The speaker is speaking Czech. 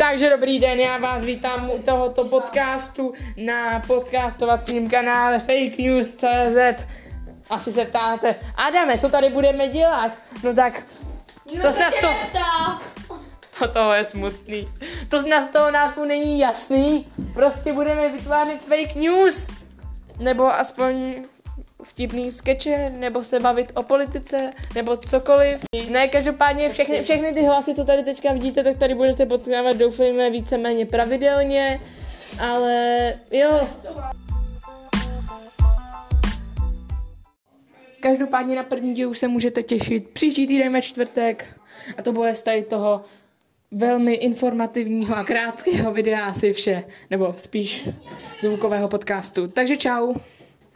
Takže dobrý den, já vás vítám u tohoto podcastu na podcastovacím kanále Fake News.cz. Asi se ptáte, Adame, co tady budeme dělat? No tak, to snad to... To toho je smutný. To snad z toho názvu není jasný. Prostě budeme vytvářet fake news. Nebo aspoň vtipný skeče, nebo se bavit o politice, nebo cokoliv. Ne, každopádně všechny, všechny ty hlasy, co tady teďka vidíte, tak tady budete potkávat, doufejme, víceméně pravidelně. Ale jo. Každopádně na první díl se můžete těšit. Příští týden ve čtvrtek. A to bude z tady toho velmi informativního a krátkého videa asi vše. Nebo spíš zvukového podcastu. Takže čau.